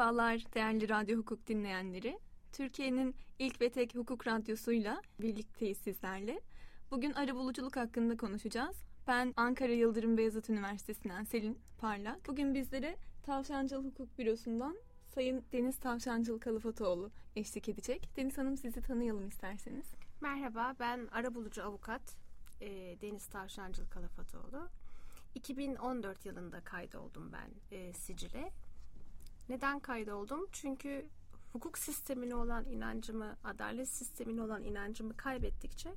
Merhabalar değerli Radyo Hukuk dinleyenleri. Türkiye'nin ilk ve tek hukuk radyosuyla birlikteyiz sizlerle. Bugün arabuluculuk hakkında konuşacağız. Ben Ankara Yıldırım Beyazıt Üniversitesi'nden Selin Parlak. Bugün bizlere Tavşancıl Hukuk Bürosu'ndan Sayın Deniz Tavşancıl Kalafatoğlu eşlik edecek. Deniz Hanım sizi tanıyalım isterseniz. Merhaba ben arabulucu avukat e, Deniz Tavşancıl Kalafatoğlu. 2014 yılında kaydoldum ben e, sicile. Neden kaydoldum? Çünkü hukuk sistemine olan inancımı, adalet sistemine olan inancımı kaybettikçe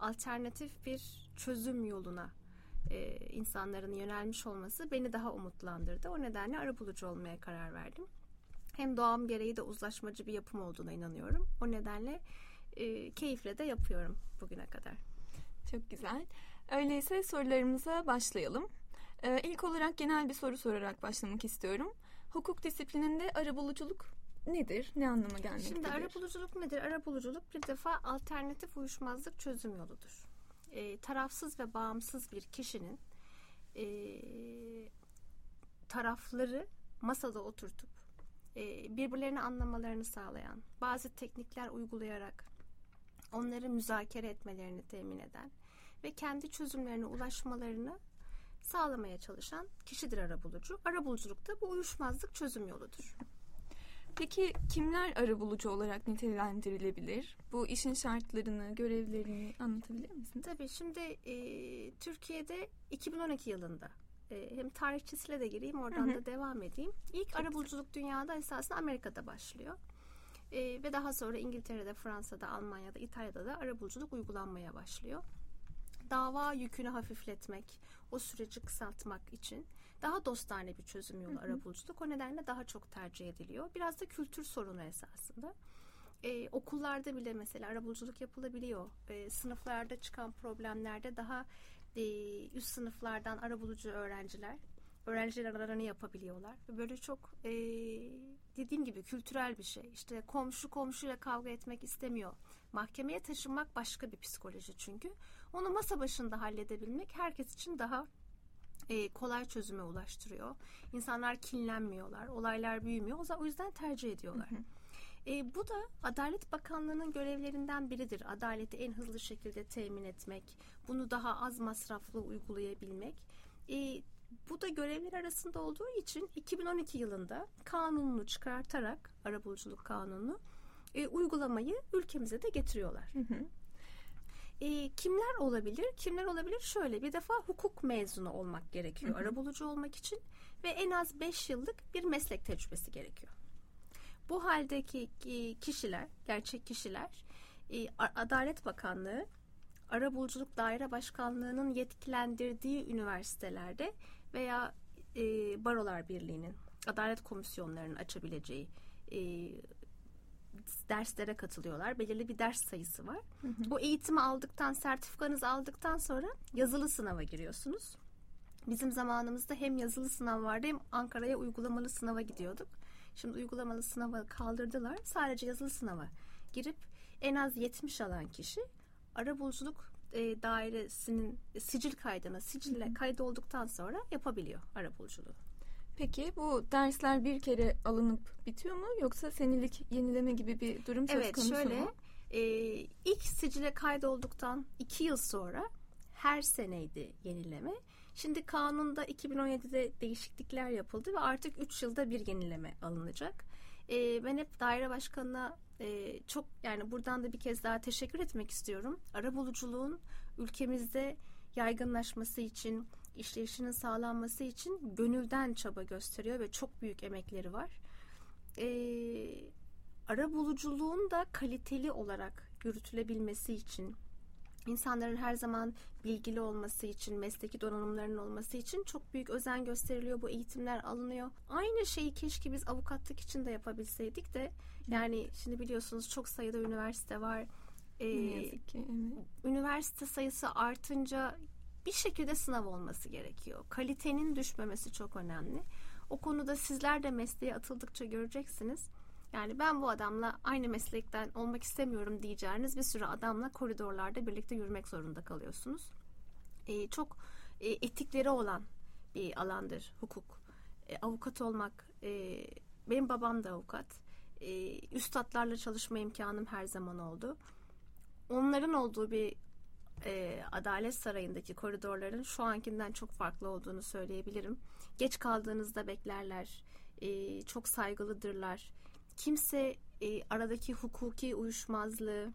alternatif bir çözüm yoluna e, insanların yönelmiş olması beni daha umutlandırdı. O nedenle arabulucu olmaya karar verdim. Hem doğam gereği de uzlaşmacı bir yapım olduğuna inanıyorum. O nedenle e, keyifle de yapıyorum bugüne kadar. Çok güzel. Öyleyse sorularımıza başlayalım. Ee, ilk olarak genel bir soru sorarak başlamak istiyorum. Hukuk disiplininde arabuluculuk nedir? Ne anlama gelmektedir? Şimdi arabuluculuk nedir? Arabuluculuk bir defa alternatif uyuşmazlık çözüm yoludur. E, tarafsız ve bağımsız bir kişinin e, tarafları masada oturtup e, birbirlerini anlamalarını sağlayan, bazı teknikler uygulayarak onları müzakere etmelerini temin eden ve kendi çözümlerine ulaşmalarını sağlamaya çalışan kişidir arabulucu. Arabuluculuk da bu uyuşmazlık çözüm yoludur. Peki kimler arabulucu olarak nitelendirilebilir? Bu işin şartlarını, görevlerini anlatabilir misin? Tabii şimdi e, Türkiye'de 2012 yılında e, hem tarihçisiyle de gireyim oradan hı hı. da devam edeyim. İlk Çok arabuluculuk güzel. dünyada esasında Amerika'da başlıyor. E, ve daha sonra İngiltere'de, Fransa'da, Almanya'da, İtalya'da da arabuluculuk uygulanmaya başlıyor dava yükünü hafifletmek, o süreci kısaltmak için daha dostane bir çözüm yolu arabuluculuk. O nedenle daha çok tercih ediliyor. Biraz da kültür sorunu esasında. Ee, okullarda bile mesela arabuluculuk yapılabiliyor. Ee, sınıflarda çıkan problemlerde daha e, üst sınıflardan arabulucu öğrenciler öğrenciler aralarını yapabiliyorlar. Böyle çok e, dediğim gibi kültürel bir şey. İşte komşu komşuyla kavga etmek istemiyor. Mahkemeye taşınmak başka bir psikoloji çünkü. Onu masa başında halledebilmek herkes için daha e, kolay çözüme ulaştırıyor. İnsanlar kinlenmiyorlar, olaylar büyümüyor. O yüzden tercih ediyorlar. Hı hı. E, bu da Adalet Bakanlığı'nın görevlerinden biridir. Adaleti en hızlı şekilde temin etmek, bunu daha az masraflı uygulayabilmek. E, bu da görevler arasında olduğu için 2012 yılında kanununu çıkartarak arabuluculuk kanununu e, uygulamayı ülkemize de getiriyorlar. Hı hı. E, kimler olabilir? Kimler olabilir? Şöyle bir defa hukuk mezunu olmak gerekiyor arabulucu olmak için ve en az 5 yıllık bir meslek tecrübesi gerekiyor. Bu haldeki kişiler, gerçek kişiler e, Adalet Bakanlığı Arabuluculuk Daire Başkanlığı'nın yetkilendirdiği üniversitelerde veya e, Barolar Birliği'nin adalet komisyonlarının açabileceği e, derslere katılıyorlar. Belirli bir ders sayısı var. Hı hı. O eğitimi aldıktan, sertifikanızı aldıktan sonra yazılı sınava giriyorsunuz. Bizim zamanımızda hem yazılı sınav vardı hem Ankara'ya uygulamalı sınava gidiyorduk. Şimdi uygulamalı sınavı kaldırdılar. Sadece yazılı sınava girip en az 70 alan kişi arabuluculuk e, dairesinin sicil kaydına sicille kaydolduktan sonra yapabiliyor arabuluculuğu. Peki bu dersler bir kere alınıp bitiyor mu yoksa senelik yenileme gibi bir durum söz evet, konusu şöyle, mu? E, ilk sicile kaydolduktan iki yıl sonra her seneydi yenileme. Şimdi kanunda 2017'de değişiklikler yapıldı ve artık 3 yılda bir yenileme alınacak. E, ben hep daire başkanına e, çok yani buradan da bir kez daha teşekkür etmek istiyorum. Arabuluculuğun ülkemizde yaygınlaşması için, işleyişinin sağlanması için gönülden çaba gösteriyor ve çok büyük emekleri var. E, arabuluculuğun da kaliteli olarak yürütülebilmesi için insanların her zaman bilgili olması için, mesleki donanımlarının olması için çok büyük özen gösteriliyor. Bu eğitimler alınıyor. Aynı şeyi keşke biz avukatlık için de yapabilseydik de yani şimdi biliyorsunuz çok sayıda üniversite var. Ee, ne yazık ki. Evet. Üniversite sayısı artınca bir şekilde sınav olması gerekiyor. Kalitenin düşmemesi çok önemli. O konuda sizler de mesleğe atıldıkça göreceksiniz. Yani ben bu adamla aynı meslekten olmak istemiyorum diyeceğiniz bir sürü adamla koridorlarda birlikte yürümek zorunda kalıyorsunuz. Ee, çok e, etikleri olan bir alandır hukuk. E, avukat olmak e, benim babam da avukat. E, üstadlarla çalışma imkanım her zaman oldu. Onların olduğu bir e, Adalet Sarayı'ndaki koridorların şu ankinden çok farklı olduğunu söyleyebilirim. Geç kaldığınızda beklerler, e, çok saygılıdırlar. Kimse e, aradaki hukuki uyuşmazlığı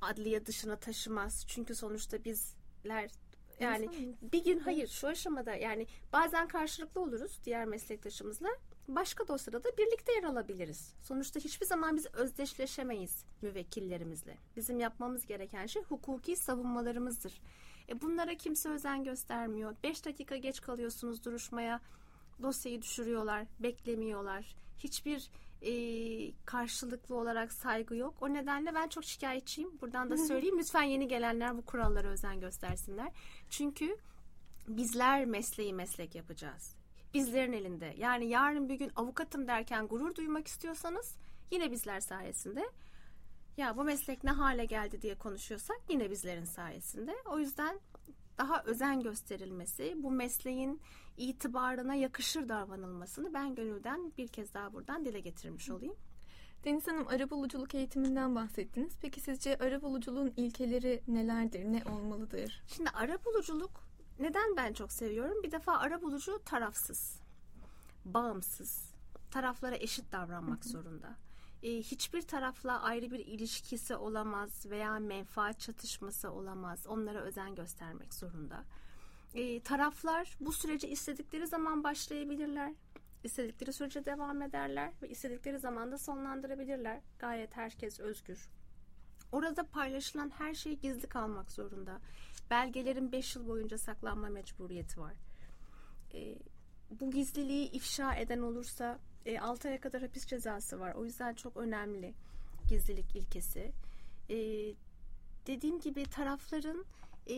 adliye dışına taşımaz. Çünkü sonuçta bizler yani bir gün hayır şu aşamada yani bazen karşılıklı oluruz diğer meslektaşımızla. Başka dosyada da birlikte yer alabiliriz. Sonuçta hiçbir zaman biz özdeşleşemeyiz müvekkillerimizle. Bizim yapmamız gereken şey hukuki savunmalarımızdır. E bunlara kimse özen göstermiyor. Beş dakika geç kalıyorsunuz duruşmaya. Dosyayı düşürüyorlar, beklemiyorlar. Hiçbir e, karşılıklı olarak saygı yok. O nedenle ben çok şikayetçiyim. Buradan da söyleyeyim. Lütfen yeni gelenler bu kurallara özen göstersinler. Çünkü bizler mesleği meslek yapacağız. Bizlerin elinde. Yani yarın bir gün avukatım derken gurur duymak istiyorsanız yine bizler sayesinde. Ya bu meslek ne hale geldi diye konuşuyorsak yine bizlerin sayesinde. O yüzden daha özen gösterilmesi, bu mesleğin itibarına yakışır davranılmasını ben gönülden bir kez daha buradan dile getirmiş olayım. Deniz Hanım arabuluculuk eğitiminden bahsettiniz. Peki sizce arabuluculuğun ilkeleri nelerdir, ne olmalıdır? Şimdi arabuluculuk neden ben çok seviyorum? Bir defa arabulucu tarafsız, bağımsız, taraflara eşit davranmak zorunda. Ee, hiçbir tarafla ayrı bir ilişkisi olamaz veya menfaat çatışması olamaz. Onlara özen göstermek zorunda. Ee, taraflar bu süreci istedikleri zaman başlayabilirler. istedikleri sürece devam ederler ve istedikleri zaman da sonlandırabilirler. Gayet herkes özgür. Orada paylaşılan her şey gizli kalmak zorunda. Belgelerin 5 yıl boyunca saklanma mecburiyeti var. E, bu gizliliği ifşa eden olursa e, 6 aya kadar hapis cezası var. O yüzden çok önemli gizlilik ilkesi. E, dediğim gibi tarafların e,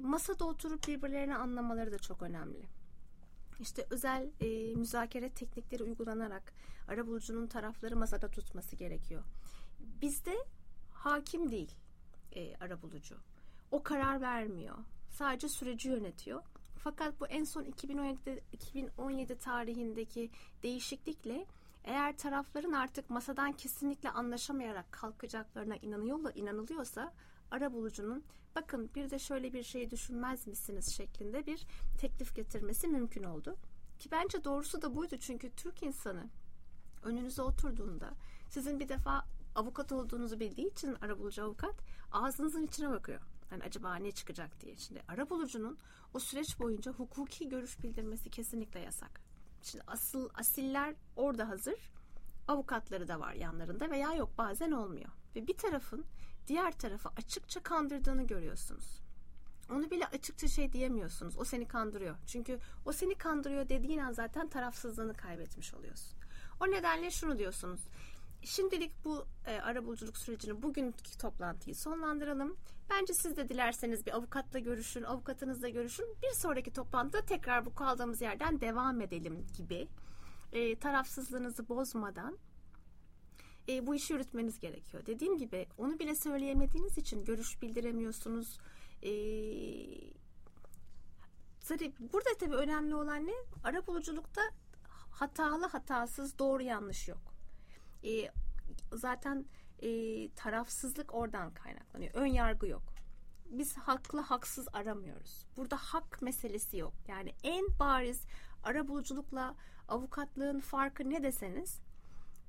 masada oturup birbirlerini anlamaları da çok önemli. İşte özel e, müzakere teknikleri uygulanarak arabulucunun tarafları masada tutması gerekiyor. Bizde hakim değil e, arabulucu. O karar vermiyor. Sadece süreci yönetiyor. Fakat bu en son 2017, 2017 tarihindeki değişiklikle eğer tarafların artık masadan kesinlikle anlaşamayarak kalkacaklarına inanıyor, inanılıyorsa ara bulucunun bakın bir de şöyle bir şey düşünmez misiniz şeklinde bir teklif getirmesi mümkün oldu. Ki bence doğrusu da buydu çünkü Türk insanı önünüze oturduğunda sizin bir defa avukat olduğunuzu bildiği için arabulucu avukat ağzınızın içine bakıyor. Yani acaba ne çıkacak diye. Şimdi arabulucunun o süreç boyunca hukuki görüş bildirmesi kesinlikle yasak. Şimdi asıl asiller orada hazır. Avukatları da var yanlarında veya yok bazen olmuyor. Ve bir tarafın diğer tarafı açıkça kandırdığını görüyorsunuz. Onu bile açıkça şey diyemiyorsunuz. O seni kandırıyor. Çünkü o seni kandırıyor dediğin an zaten tarafsızlığını kaybetmiş oluyorsun. O nedenle şunu diyorsunuz. Şimdilik bu e, arabuluculuk sürecini bugünkü toplantıyı sonlandıralım. Bence siz de dilerseniz bir avukatla görüşün, avukatınızla görüşün. Bir sonraki toplantıda tekrar bu kaldığımız yerden devam edelim gibi e, tarafsızlığınızı bozmadan e, bu işi yürütmeniz gerekiyor. Dediğim gibi onu bile söyleyemediğiniz için görüş bildiremiyorsunuz. E, tabii burada tabii önemli olan ne? Arabuluculukta hatalı hatasız doğru yanlış yok. E, zaten e, tarafsızlık oradan kaynaklanıyor. Ön yargı yok. Biz haklı haksız aramıyoruz. Burada hak meselesi yok. Yani en bariz arabuluculukla avukatlığın farkı ne deseniz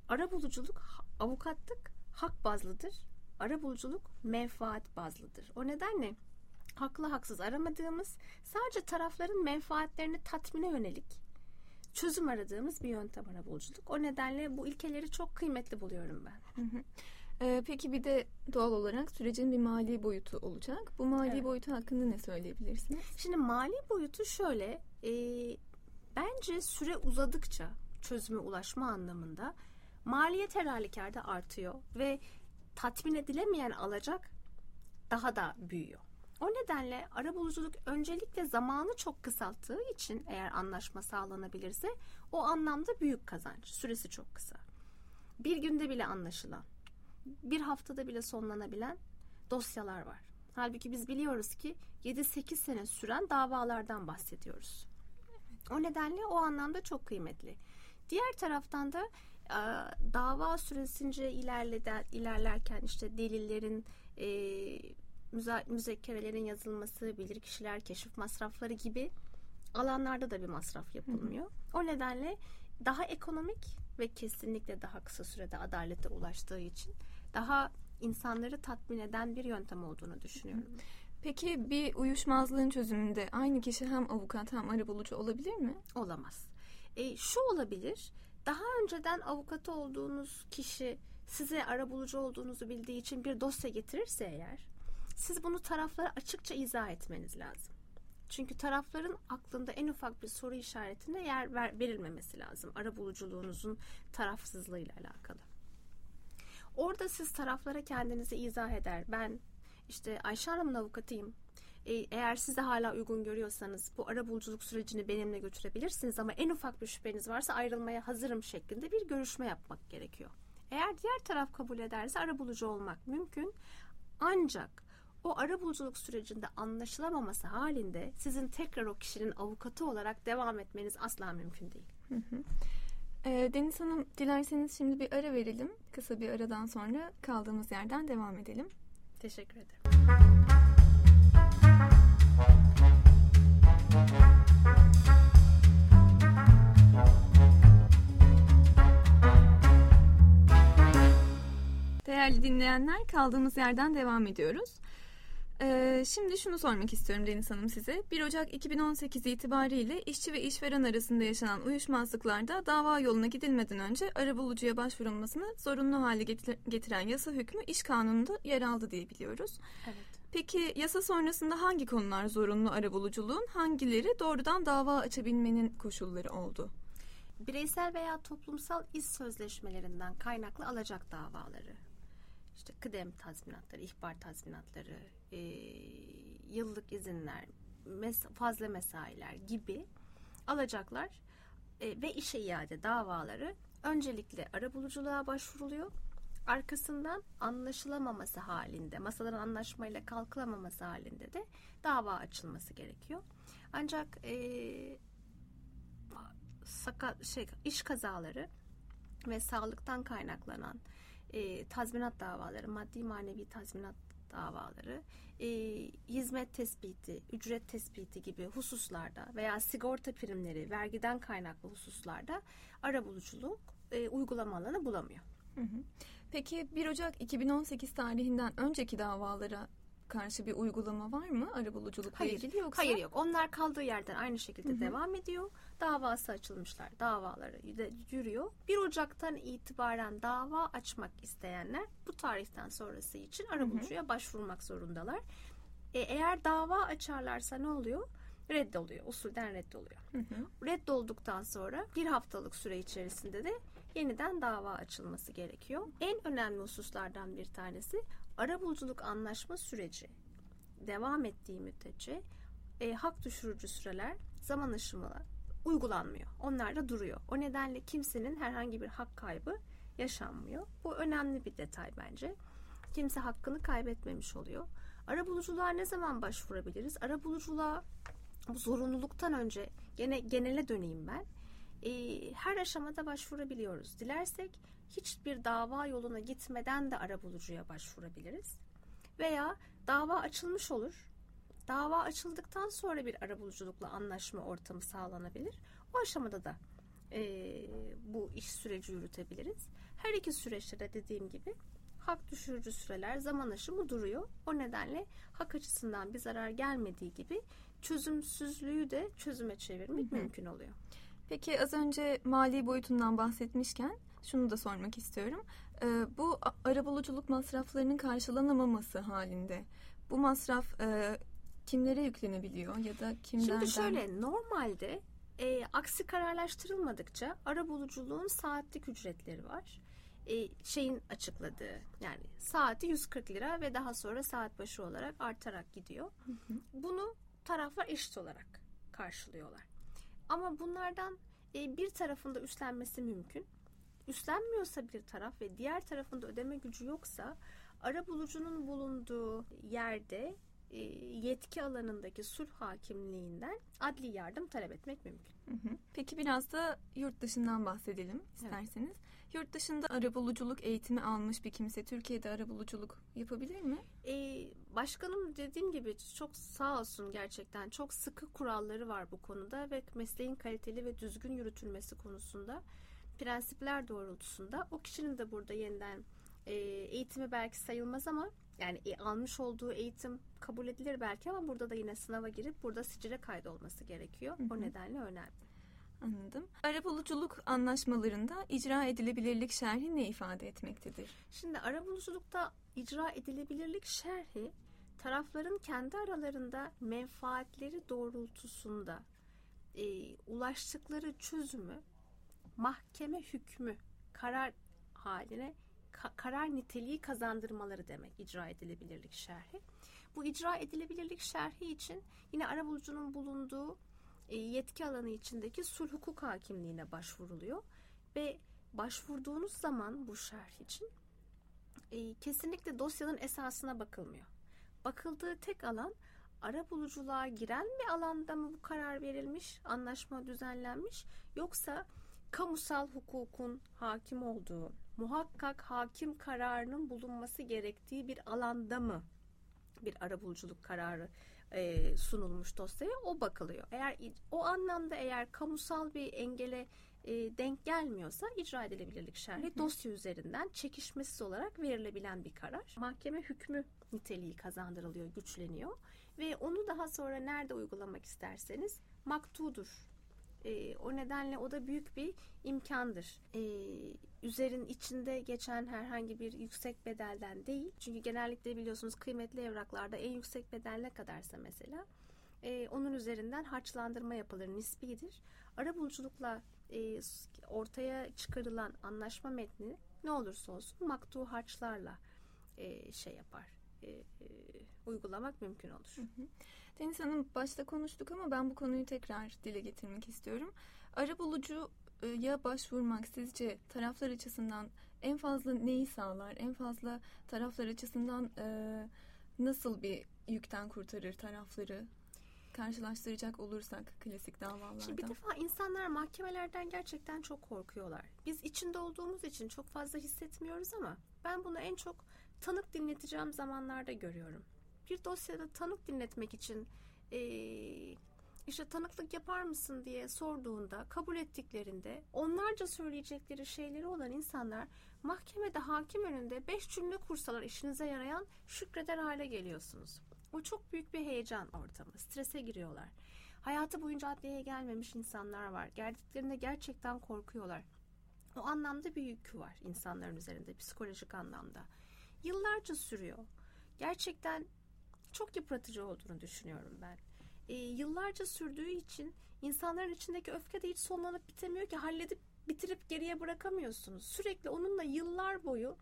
arabuluculuk avukatlık hak bazlıdır. Arabuluculuk menfaat bazlıdır. O nedenle haklı haksız aramadığımız sadece tarafların menfaatlerini tatmine yönelik çözüm aradığımız bir yöntem arabuluculuk. O nedenle bu ilkeleri çok kıymetli buluyorum ben. Hı hı. Ee, peki bir de doğal olarak sürecin bir mali boyutu olacak. Bu mali evet. boyutu hakkında ne söyleyebilirsiniz? Şimdi mali boyutu şöyle. E, bence süre uzadıkça çözüme ulaşma anlamında maliyet her halükarda artıyor ve tatmin edilemeyen alacak daha da büyüyor. O nedenle arabuluculuk öncelikle zamanı çok kısalttığı için eğer anlaşma sağlanabilirse o anlamda büyük kazanç. Süresi çok kısa. Bir günde bile anlaşılan, bir haftada bile sonlanabilen dosyalar var. Halbuki biz biliyoruz ki 7-8 sene süren davalardan bahsediyoruz. O nedenle o anlamda çok kıymetli. Diğer taraftan da e, dava süresince ilerleden, ilerlerken işte delillerin e, müze, müzekkerelerin yazılması, bilirkişiler, keşif masrafları gibi alanlarda da bir masraf yapılmıyor. Hı. O nedenle daha ekonomik ve kesinlikle daha kısa sürede adalete ulaştığı için daha insanları tatmin eden bir yöntem olduğunu düşünüyorum. Hı. Peki bir uyuşmazlığın çözümünde aynı kişi hem avukat hem arabulucu olabilir mi? Olamaz. E, şu olabilir. Daha önceden avukat olduğunuz kişi size arabulucu olduğunuzu bildiği için bir dosya getirirse eğer siz bunu taraflara açıkça izah etmeniz lazım. Çünkü tarafların aklında en ufak bir soru işaretine yer ver, verilmemesi lazım. Arabuluculuğunuzun tarafsızlığıyla alakalı. Orada siz taraflara kendinizi izah eder. Ben işte Ayşe Hanım'ın avukatıyım. E, eğer siz de hala uygun görüyorsanız bu ara buluculuk sürecini benimle götürebilirsiniz ama en ufak bir şüpheniz varsa ayrılmaya hazırım şeklinde bir görüşme yapmak gerekiyor. Eğer diğer taraf kabul ederse ara bulucu olmak mümkün. Ancak o ara buluculuk sürecinde anlaşılamaması halinde sizin tekrar o kişinin avukatı olarak devam etmeniz asla mümkün değil. Hı hı. E, Deniz Hanım dilerseniz şimdi bir ara verelim. Kısa bir aradan sonra kaldığımız yerden devam edelim. Teşekkür ederim. Değerli dinleyenler kaldığımız yerden devam ediyoruz. Ee, şimdi şunu sormak istiyorum Deniz Hanım size. 1 Ocak 2018 itibariyle işçi ve işveren arasında yaşanan uyuşmazlıklarda dava yoluna gidilmeden önce arabulucuya başvurulmasını zorunlu hale getiren yasa hükmü iş kanununda yer aldı diye biliyoruz. Evet. Peki yasa sonrasında hangi konular zorunlu arabuluculuğun, hangileri doğrudan dava açabilmenin koşulları oldu? Bireysel veya toplumsal iş sözleşmelerinden kaynaklı alacak davaları, işte kıdem tazminatları, ihbar tazminatları, e, yıllık izinler, mes fazla mesailer gibi alacaklar e, ve işe iade davaları öncelikle arabuluculuğa başvuruluyor. Arkasından anlaşılamaması halinde, masaların anlaşmayla kalkılamaması halinde de dava açılması gerekiyor. Ancak e, sakat şey iş kazaları ve sağlıktan kaynaklanan e, tazminat davaları, maddi manevi tazminat davaları, e, hizmet tespiti, ücret tespiti gibi hususlarda veya sigorta primleri, vergiden kaynaklı hususlarda arabuluculuk e, uygulama alanı bulamıyor. Hı hı. Peki 1 Ocak 2018 tarihinden önceki davalara karşı bir uygulama var mı arabuluculukla hayır, ilgili yoksa? Hayır yok. Onlar kaldığı yerden aynı şekilde Hı-hı. devam ediyor. Davası açılmışlar. Davaları yürüyor. 1 Ocak'tan itibaren dava açmak isteyenler bu tarihten sonrası için arabulucuya başvurmak zorundalar. E, eğer dava açarlarsa ne oluyor? reddoluyor. Usulden reddoluyor. Hı hı. Reddolduktan sonra bir haftalık süre içerisinde de yeniden dava açılması gerekiyor. En önemli hususlardan bir tanesi arabuluculuk anlaşma süreci devam ettiği müddetçe e, hak düşürücü süreler zaman aşımı uygulanmıyor. Onlar da duruyor. O nedenle kimsenin herhangi bir hak kaybı yaşanmıyor. Bu önemli bir detay bence. Kimse hakkını kaybetmemiş oluyor. Arabuluculuğa ne zaman başvurabiliriz? Arabuluculuğa bu zorunluluktan önce gene genele döneyim ben. Ee, her aşamada başvurabiliyoruz. Dilersek hiçbir dava yoluna gitmeden de arabulucuya başvurabiliriz. Veya dava açılmış olur. Dava açıldıktan sonra bir arabuluculukla anlaşma ortamı sağlanabilir. O aşamada da e, bu iş süreci yürütebiliriz. Her iki süreçte de dediğim gibi hak düşürücü süreler zaman aşımı duruyor. O nedenle hak açısından bir zarar gelmediği gibi çözümsüzlüğü de çözüme çevirmek Hı-hı. mümkün oluyor. Peki az önce mali boyutundan bahsetmişken şunu da sormak istiyorum. Ee, bu arabuluculuk masraflarının karşılanamaması halinde bu masraf e, kimlere yüklenebiliyor ya da kimlerden? Şimdi şöyle normalde e, aksi kararlaştırılmadıkça arabuluculuğun saatlik ücretleri var. E, şeyin açıkladığı yani saati 140 lira ve daha sonra saat başı olarak artarak gidiyor. Hı hı. Bunu taraflar eşit olarak karşılıyorlar. Ama bunlardan e, bir tarafında üstlenmesi mümkün. Üstlenmiyorsa bir taraf ve diğer tarafında ödeme gücü yoksa ara bulucunun bulunduğu yerde yetki alanındaki sulh hakimliğinden adli yardım talep etmek mümkün. Hı hı. Peki biraz da yurt dışından bahsedelim isterseniz. Evet. Yurt dışında arabuluculuk eğitimi almış bir kimse Türkiye'de arabuluculuk yapabilir mi? Ee, başkanım dediğim gibi çok sağ olsun gerçekten çok sıkı kuralları var bu konuda ve mesleğin kaliteli ve düzgün yürütülmesi konusunda prensipler doğrultusunda o kişinin de burada yeniden e, eğitimi belki sayılmaz ama yani e, almış olduğu eğitim kabul edilir belki ama burada da yine sınava girip burada sicile kaydolması gerekiyor. Hı hı. O nedenle önemli. Anladım. Arabuluculuk anlaşmalarında icra edilebilirlik şerhi ne ifade etmektedir? Şimdi arabuluculukta icra edilebilirlik şerhi tarafların kendi aralarında menfaatleri doğrultusunda e, ulaştıkları çözümü mahkeme hükmü karar haline ka- karar niteliği kazandırmaları demek icra edilebilirlik şerhi. Bu icra edilebilirlik şerhi için yine arabulucunun bulunduğu e, yetki alanı içindeki sulh hukuk hakimliğine başvuruluyor ve başvurduğunuz zaman bu şerh için e, kesinlikle dosyanın esasına bakılmıyor. Bakıldığı tek alan ara buluculuğa giren bir alanda mı bu karar verilmiş, anlaşma düzenlenmiş yoksa kamusal hukukun hakim olduğu, muhakkak hakim kararının bulunması gerektiği bir alanda mı bir arabuluculuk kararı e, sunulmuş dosyaya o bakılıyor. Eğer o anlamda eğer kamusal bir engele e, denk gelmiyorsa icra edilebilirlik şerhi dosya üzerinden çekişmesiz olarak verilebilen bir karar. Mahkeme hükmü niteliği kazandırılıyor, güçleniyor ve onu daha sonra nerede uygulamak isterseniz maktudur e, o nedenle o da büyük bir imkandır. E, üzerin içinde geçen herhangi bir yüksek bedelden değil. Çünkü genellikle biliyorsunuz kıymetli evraklarda en yüksek bedel ne kadarsa mesela e, onun üzerinden harçlandırma yapılır, nisbidir. Arabuluculukla e, ortaya çıkarılan anlaşma metni ne olursa olsun maktu harçlarla e, şey yapar, e, e, uygulamak mümkün olur. Hı hı. Deniz Hanım başta konuştuk ama ben bu konuyu tekrar dile getirmek istiyorum. Ara bulucuya başvurmak sizce taraflar açısından en fazla neyi sağlar? En fazla taraflar açısından e, nasıl bir yükten kurtarır tarafları? karşılaştıracak olursak klasik davalarda. Şimdi bir defa insanlar mahkemelerden gerçekten çok korkuyorlar. Biz içinde olduğumuz için çok fazla hissetmiyoruz ama ben bunu en çok tanık dinleteceğim zamanlarda görüyorum bir dosyada tanık dinletmek için e, işte tanıklık yapar mısın diye sorduğunda kabul ettiklerinde onlarca söyleyecekleri şeyleri olan insanlar mahkemede hakim önünde beş cümle kursalar işinize yarayan şükreder hale geliyorsunuz. Bu çok büyük bir heyecan ortamı. Strese giriyorlar. Hayatı boyunca adliyeye gelmemiş insanlar var. Geldiklerinde gerçekten korkuyorlar. O anlamda bir yükü var insanların üzerinde psikolojik anlamda. Yıllarca sürüyor. Gerçekten çok yıpratıcı olduğunu düşünüyorum ben. E, yıllarca sürdüğü için insanların içindeki öfke de hiç sonlanıp bitemiyor ki halledip bitirip geriye bırakamıyorsunuz. Sürekli onunla yıllar boyu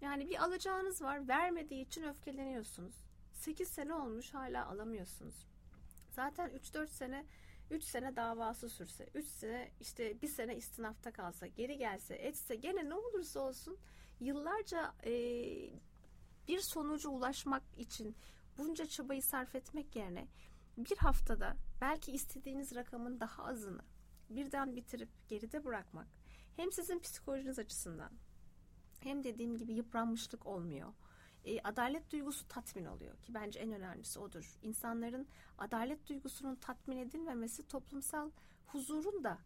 yani bir alacağınız var vermediği için öfkeleniyorsunuz. 8 sene olmuş hala alamıyorsunuz. Zaten 3-4 sene 3 sene davası sürse, 3 sene işte bir sene istinafta kalsa, geri gelse, etse gene ne olursa olsun yıllarca e, bir sonuca ulaşmak için bunca çabayı sarf etmek yerine bir haftada belki istediğiniz rakamın daha azını birden bitirip geride bırakmak hem sizin psikolojiniz açısından hem dediğim gibi yıpranmışlık olmuyor. E, adalet duygusu tatmin oluyor ki bence en önemlisi odur. İnsanların adalet duygusunun tatmin edilmemesi toplumsal huzurun da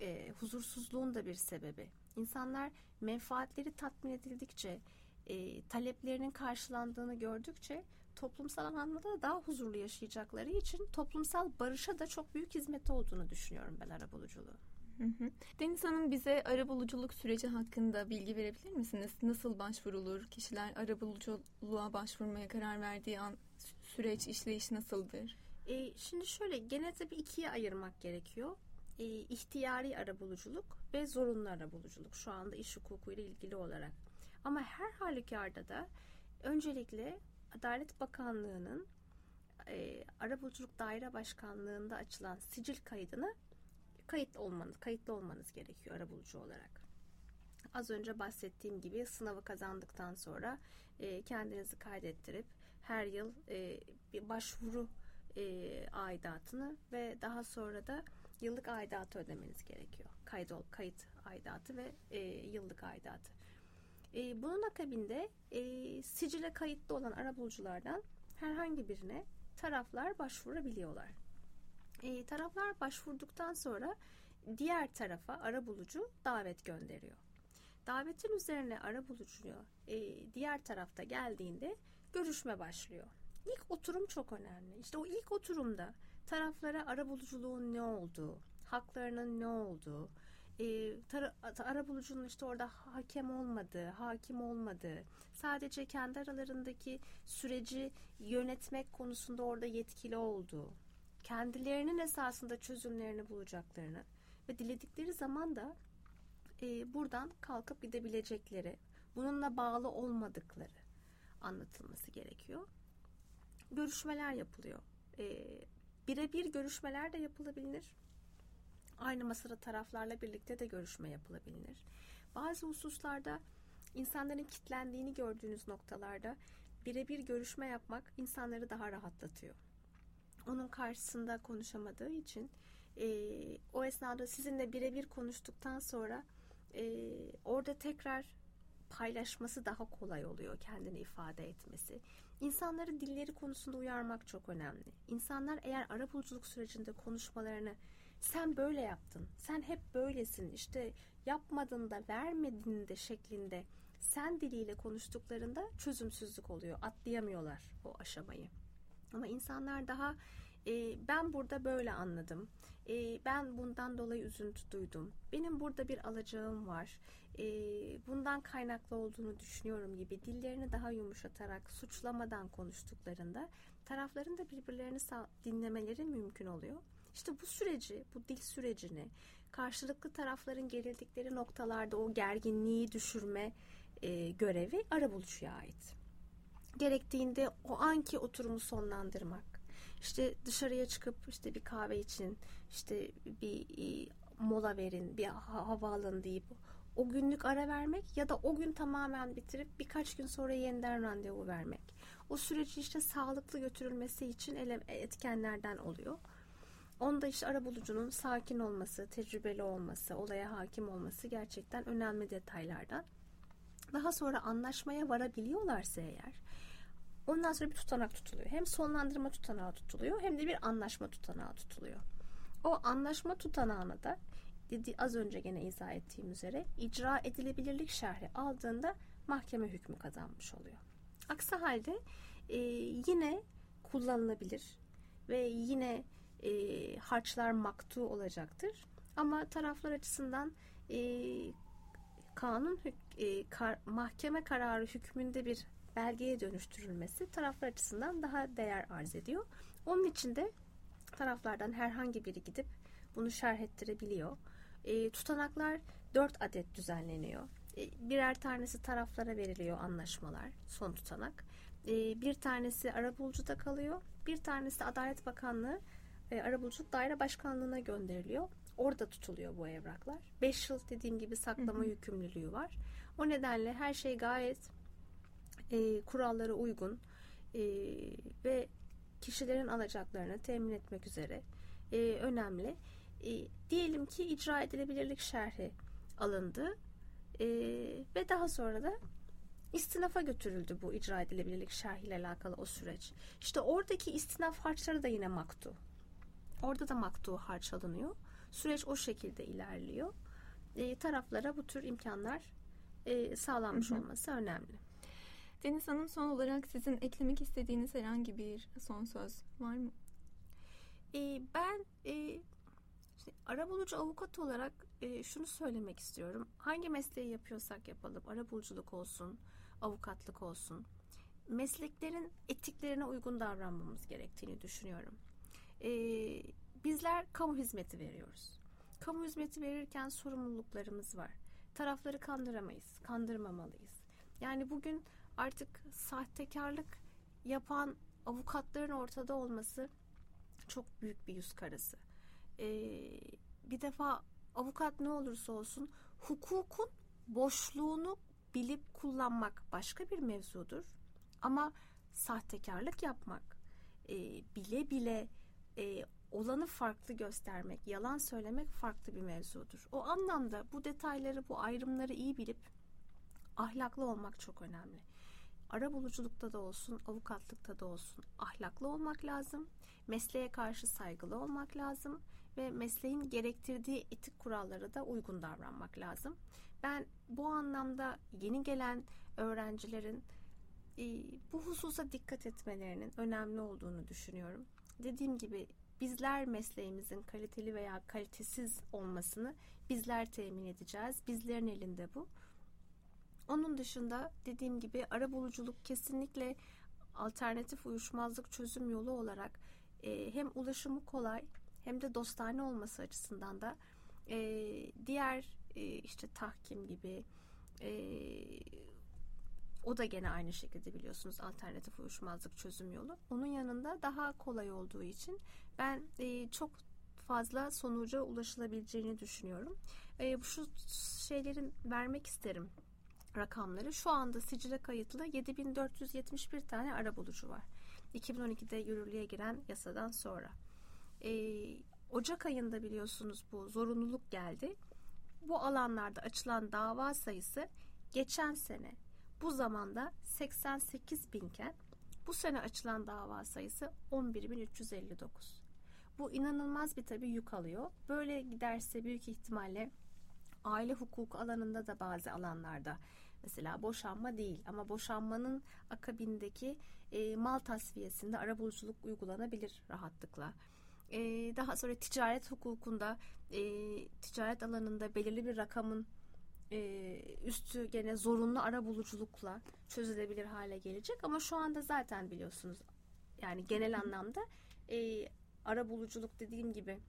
e, huzursuzluğun da bir sebebi. İnsanlar menfaatleri tatmin edildikçe, e, taleplerinin karşılandığını gördükçe toplumsal anlamda da daha huzurlu yaşayacakları için toplumsal barışa da çok büyük hizmeti olduğunu düşünüyorum ben arabuluculuğu. Deniz Hanım bize arabuluculuk süreci hakkında bilgi verebilir misiniz? Nasıl başvurulur? Kişiler arabuluculuğa başvurmaya karar verdiği an süreç işleyiş nasıldır? E, şimdi şöyle genelde bir ikiye ayırmak gerekiyor. E, ihtiyari arabuluculuk ve zorunlu arabuluculuk şu anda iş hukuku ile ilgili olarak. Ama her halükarda da öncelikle Adalet Bakanlığı'nın e, Arabuluculuk Daire Başkanlığı'nda açılan sicil kaydını kayıt olmanız, kayıtlı olmanız gerekiyor arabulucu olarak. Az önce bahsettiğim gibi sınavı kazandıktan sonra e, kendinizi kaydettirip her yıl e, bir başvuru e, aidatını ve daha sonra da yıllık aidatı ödemeniz gerekiyor. Kayıt, kayıt aidatı ve e, yıllık aidatı. E, bunun akabinde e, sicile kayıtlı olan arabuluculardan herhangi birine taraflar başvurabiliyorlar. E, taraflar başvurduktan sonra diğer tarafa arabulucu davet gönderiyor. Davetin üzerine arabulucu e, diğer tarafta geldiğinde görüşme başlıyor. İlk oturum çok önemli. İşte o ilk oturumda taraflara arabuluculuğun ne olduğu, haklarının ne olduğu, e, tara, arabulucunun işte orada hakem olmadığı, hakim olmadığı, sadece kendi aralarındaki süreci yönetmek konusunda orada yetkili olduğu, kendilerinin esasında çözümlerini bulacaklarını ve diledikleri zaman da e, buradan kalkıp gidebilecekleri, bununla bağlı olmadıkları anlatılması gerekiyor. Görüşmeler yapılıyor. E, Birebir görüşmeler de yapılabilir. Aynı masada taraflarla birlikte de görüşme yapılabilir. Bazı hususlarda insanların kitlendiğini gördüğünüz noktalarda birebir görüşme yapmak insanları daha rahatlatıyor. Onun karşısında konuşamadığı için e, o esnada sizinle birebir konuştuktan sonra e, orada tekrar paylaşması daha kolay oluyor kendini ifade etmesi. İnsanları dilleri konusunda uyarmak çok önemli. İnsanlar eğer arabuluculuk sürecinde konuşmalarını sen böyle yaptın, sen hep böylesin, işte yapmadın da vermedin de şeklinde sen diliyle konuştuklarında çözümsüzlük oluyor. Atlayamıyorlar o aşamayı. Ama insanlar daha e, ben burada böyle anladım. E, ben bundan dolayı üzüntü duydum. Benim burada bir alacağım var. E, bundan kaynaklı olduğunu düşünüyorum gibi dillerini daha yumuşatarak suçlamadan konuştuklarında tarafların da birbirlerini dinlemeleri mümkün oluyor. İşte bu süreci, bu dil sürecini karşılıklı tarafların gerildikleri noktalarda o gerginliği düşürme e, görevi arabulucuya ait. Gerektiğinde o anki oturumu sonlandırmak, işte dışarıya çıkıp işte bir kahve için işte bir e, mola verin, bir hava alın deyip o günlük ara vermek ya da o gün tamamen bitirip birkaç gün sonra yeniden randevu vermek. O süreci işte sağlıklı götürülmesi için etkenlerden oluyor. Onda işte arabulucunun sakin olması, tecrübeli olması, olaya hakim olması gerçekten önemli detaylardan. Daha sonra anlaşmaya varabiliyorlarsa eğer ondan sonra bir tutanak tutuluyor. Hem sonlandırma tutanağı tutuluyor hem de bir anlaşma tutanağı tutuluyor. O anlaşma tutanağını da dedi az önce gene izah ettiğim üzere icra edilebilirlik şerhi aldığında mahkeme hükmü kazanmış oluyor. Aksi halde e, yine kullanılabilir ve yine e, harçlar maktu olacaktır. Ama taraflar açısından e, kanun e, kar, mahkeme kararı hükmünde bir belgeye dönüştürülmesi taraflar açısından daha değer arz ediyor. Onun için de taraflardan herhangi biri gidip bunu şerh ettirebiliyor. E, tutanaklar dört adet düzenleniyor. E, birer tanesi taraflara veriliyor anlaşmalar, son tutanak. E, bir tanesi arabulucuda kalıyor. Bir tanesi Adalet Bakanlığı e, Arabuluculuk Daire Başkanlığı'na gönderiliyor. Orada tutuluyor bu evraklar. 5 yıl dediğim gibi saklama hı hı. yükümlülüğü var. O nedenle her şey gayet e, kurallara uygun e, ve kişilerin alacaklarını temin etmek üzere e, önemli. E, diyelim ki icra edilebilirlik şerhi alındı e, ve daha sonra da istinafa götürüldü bu icra edilebilirlik şerhiyle alakalı o süreç. İşte oradaki istinaf harçları da yine maktu. Orada da maktu harç alınıyor. Süreç o şekilde ilerliyor. E, taraflara bu tür imkanlar e, sağlanmış hı hı. olması önemli. Deniz Hanım son olarak sizin eklemek istediğiniz herhangi bir son söz var mı? E, ben e, işte, arabulucu avukat olarak e, şunu söylemek istiyorum. Hangi mesleği yapıyorsak yapalım, arabuluculuk olsun, avukatlık olsun, mesleklerin etiklerine uygun davranmamız gerektiğini düşünüyorum. E, bizler kamu hizmeti veriyoruz. Kamu hizmeti verirken sorumluluklarımız var. Tarafları kandıramayız, kandırmamalıyız. Yani bugün artık sahtekarlık yapan avukatların ortada olması çok büyük bir yüz karası. Ee, bir defa avukat ne olursa olsun hukukun boşluğunu bilip kullanmak başka bir mevzudur. Ama sahtekarlık yapmak, e, bile bile e, olanı farklı göstermek, yalan söylemek farklı bir mevzudur. O anlamda bu detayları, bu ayrımları iyi bilip ahlaklı olmak çok önemli. Ara buluculukta da olsun, avukatlıkta da olsun ahlaklı olmak lazım. Mesleğe karşı saygılı olmak lazım ve mesleğin gerektirdiği etik kurallara da uygun davranmak lazım. Ben bu anlamda yeni gelen öğrencilerin e, bu hususa dikkat etmelerinin önemli olduğunu düşünüyorum. Dediğim gibi bizler mesleğimizin kaliteli veya kalitesiz olmasını bizler temin edeceğiz. Bizlerin elinde bu. Onun dışında dediğim gibi ara buluculuk kesinlikle alternatif uyuşmazlık çözüm yolu olarak e, hem ulaşımı kolay hem de dostane olması açısından da e, diğer e, işte tahkim gibi e, o da gene aynı şekilde biliyorsunuz alternatif uyuşmazlık çözüm yolu. Onun yanında daha kolay olduğu için ben e, çok fazla sonuca ulaşılabileceğini düşünüyorum. E, şu şeylerin vermek isterim rakamları. Şu anda sicile kayıtlı 7471 tane ara bulucu var. 2012'de yürürlüğe giren yasadan sonra. E, Ocak ayında biliyorsunuz bu zorunluluk geldi. Bu alanlarda açılan dava sayısı geçen sene bu zamanda 88 binken bu sene açılan dava sayısı 11.359. Bu inanılmaz bir tabii yük alıyor. Böyle giderse büyük ihtimalle aile hukuku alanında da bazı alanlarda mesela boşanma değil ama boşanmanın akabindeki e, mal tasfiyesinde arabuluculuk uygulanabilir rahatlıkla. E, daha sonra ticaret hukukunda e, ticaret alanında belirli bir rakamın e, üstü gene zorunlu ara buluculukla çözülebilir hale gelecek ama şu anda zaten biliyorsunuz yani genel anlamda e, ara buluculuk dediğim gibi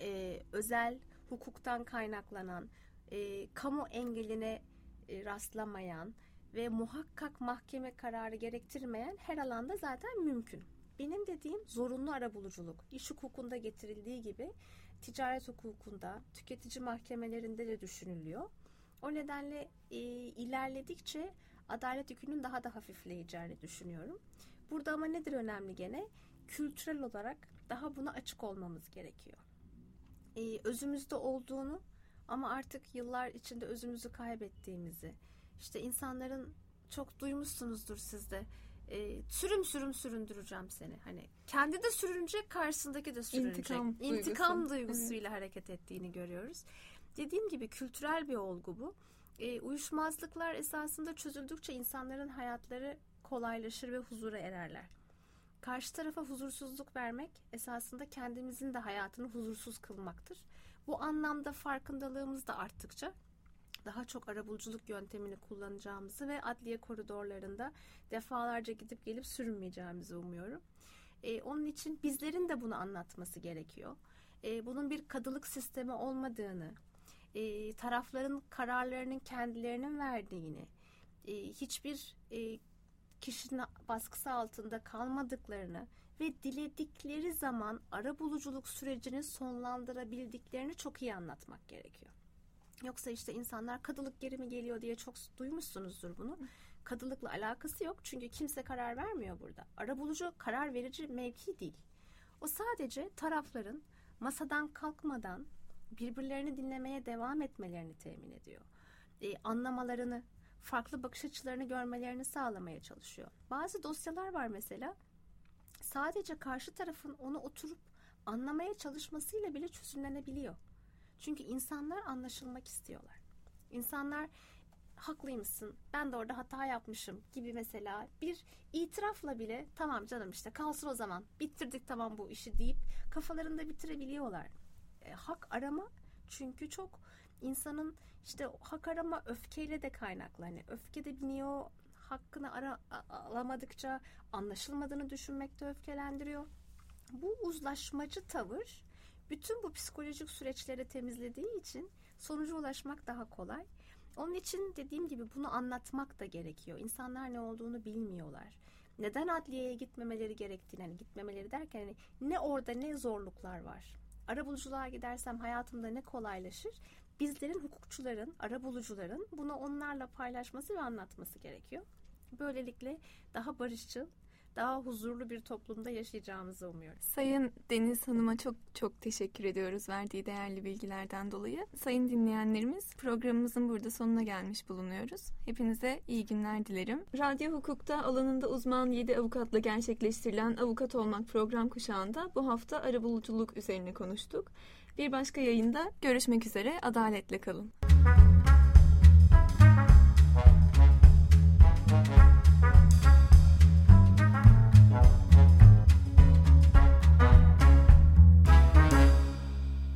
e, özel hukuktan kaynaklanan e, kamu engeline e, rastlamayan ve muhakkak mahkeme kararı gerektirmeyen her alanda zaten mümkün. Benim dediğim zorunlu ara buluculuk. İş hukukunda getirildiği gibi ticaret hukukunda, tüketici mahkemelerinde de düşünülüyor. O nedenle e, ilerledikçe adalet yükünün daha da hafifleyeceğini düşünüyorum. Burada ama nedir önemli gene? Kültürel olarak daha buna açık olmamız gerekiyor. E, özümüzde olduğunu ama artık yıllar içinde özümüzü kaybettiğimizi, işte insanların çok duymuşsunuzdur sizde. E, sürüm sürüm süründüreceğim seni. Hani kendi de sürünecek, karşısındaki de sürünecek. İntikam, İntikam duygusu. duygusuyla evet. hareket ettiğini görüyoruz. Dediğim gibi kültürel bir olgu bu. E, uyuşmazlıklar esasında çözüldükçe insanların hayatları kolaylaşır ve huzura ererler. Karşı tarafa huzursuzluk vermek esasında kendimizin de hayatını huzursuz kılmaktır. Bu anlamda farkındalığımız da arttıkça daha çok arabuluculuk yöntemini kullanacağımızı ve adliye koridorlarında defalarca gidip gelip sürünmeyeceğimizi umuyorum. E, onun için bizlerin de bunu anlatması gerekiyor. E, bunun bir kadılık sistemi olmadığını, e, tarafların kararlarının kendilerinin verdiğini, e, hiçbir e, kişinin baskısı altında kalmadıklarını ve diledikleri zaman ara buluculuk sürecini sonlandırabildiklerini çok iyi anlatmak gerekiyor. Yoksa işte insanlar kadılık geri mi geliyor diye çok duymuşsunuzdur bunu. Kadılıkla alakası yok çünkü kimse karar vermiyor burada. Ara bulucu karar verici mevki değil. O sadece tarafların masadan kalkmadan birbirlerini dinlemeye devam etmelerini temin ediyor. E, anlamalarını, farklı bakış açılarını görmelerini sağlamaya çalışıyor. Bazı dosyalar var mesela sadece karşı tarafın onu oturup anlamaya çalışmasıyla bile çözümlenebiliyor. Çünkü insanlar anlaşılmak istiyorlar. İnsanlar haklıymışsın ben de orada hata yapmışım gibi mesela bir itirafla bile tamam canım işte kalsın o zaman bitirdik tamam bu işi deyip kafalarında bitirebiliyorlar. E, hak arama çünkü çok insanın işte hak arama öfkeyle de kaynaklı. Hani öfke de biniyor hakkını ara, alamadıkça anlaşılmadığını düşünmekte öfkelendiriyor. Bu uzlaşmacı tavır bütün bu psikolojik süreçleri temizlediği için sonuca ulaşmak daha kolay. Onun için dediğim gibi bunu anlatmak da gerekiyor. İnsanlar ne olduğunu bilmiyorlar. Neden adliyeye gitmemeleri gerektiğini, hani gitmemeleri derken hani ne orada ne zorluklar var. Arabuluculuğa gidersem hayatımda ne kolaylaşır? Bizlerin hukukçuların, arabulucuların bunu onlarla paylaşması ve anlatması gerekiyor. Böylelikle daha barışçıl, daha huzurlu bir toplumda yaşayacağımızı umuyorum. Sayın Deniz Hanım'a çok çok teşekkür ediyoruz verdiği değerli bilgilerden dolayı. Sayın dinleyenlerimiz programımızın burada sonuna gelmiş bulunuyoruz. Hepinize iyi günler dilerim. Radyo hukukta alanında uzman 7 avukatla gerçekleştirilen Avukat Olmak program kuşağında bu hafta arabuluculuk üzerine konuştuk. Bir başka yayında görüşmek üzere. Adaletle kalın.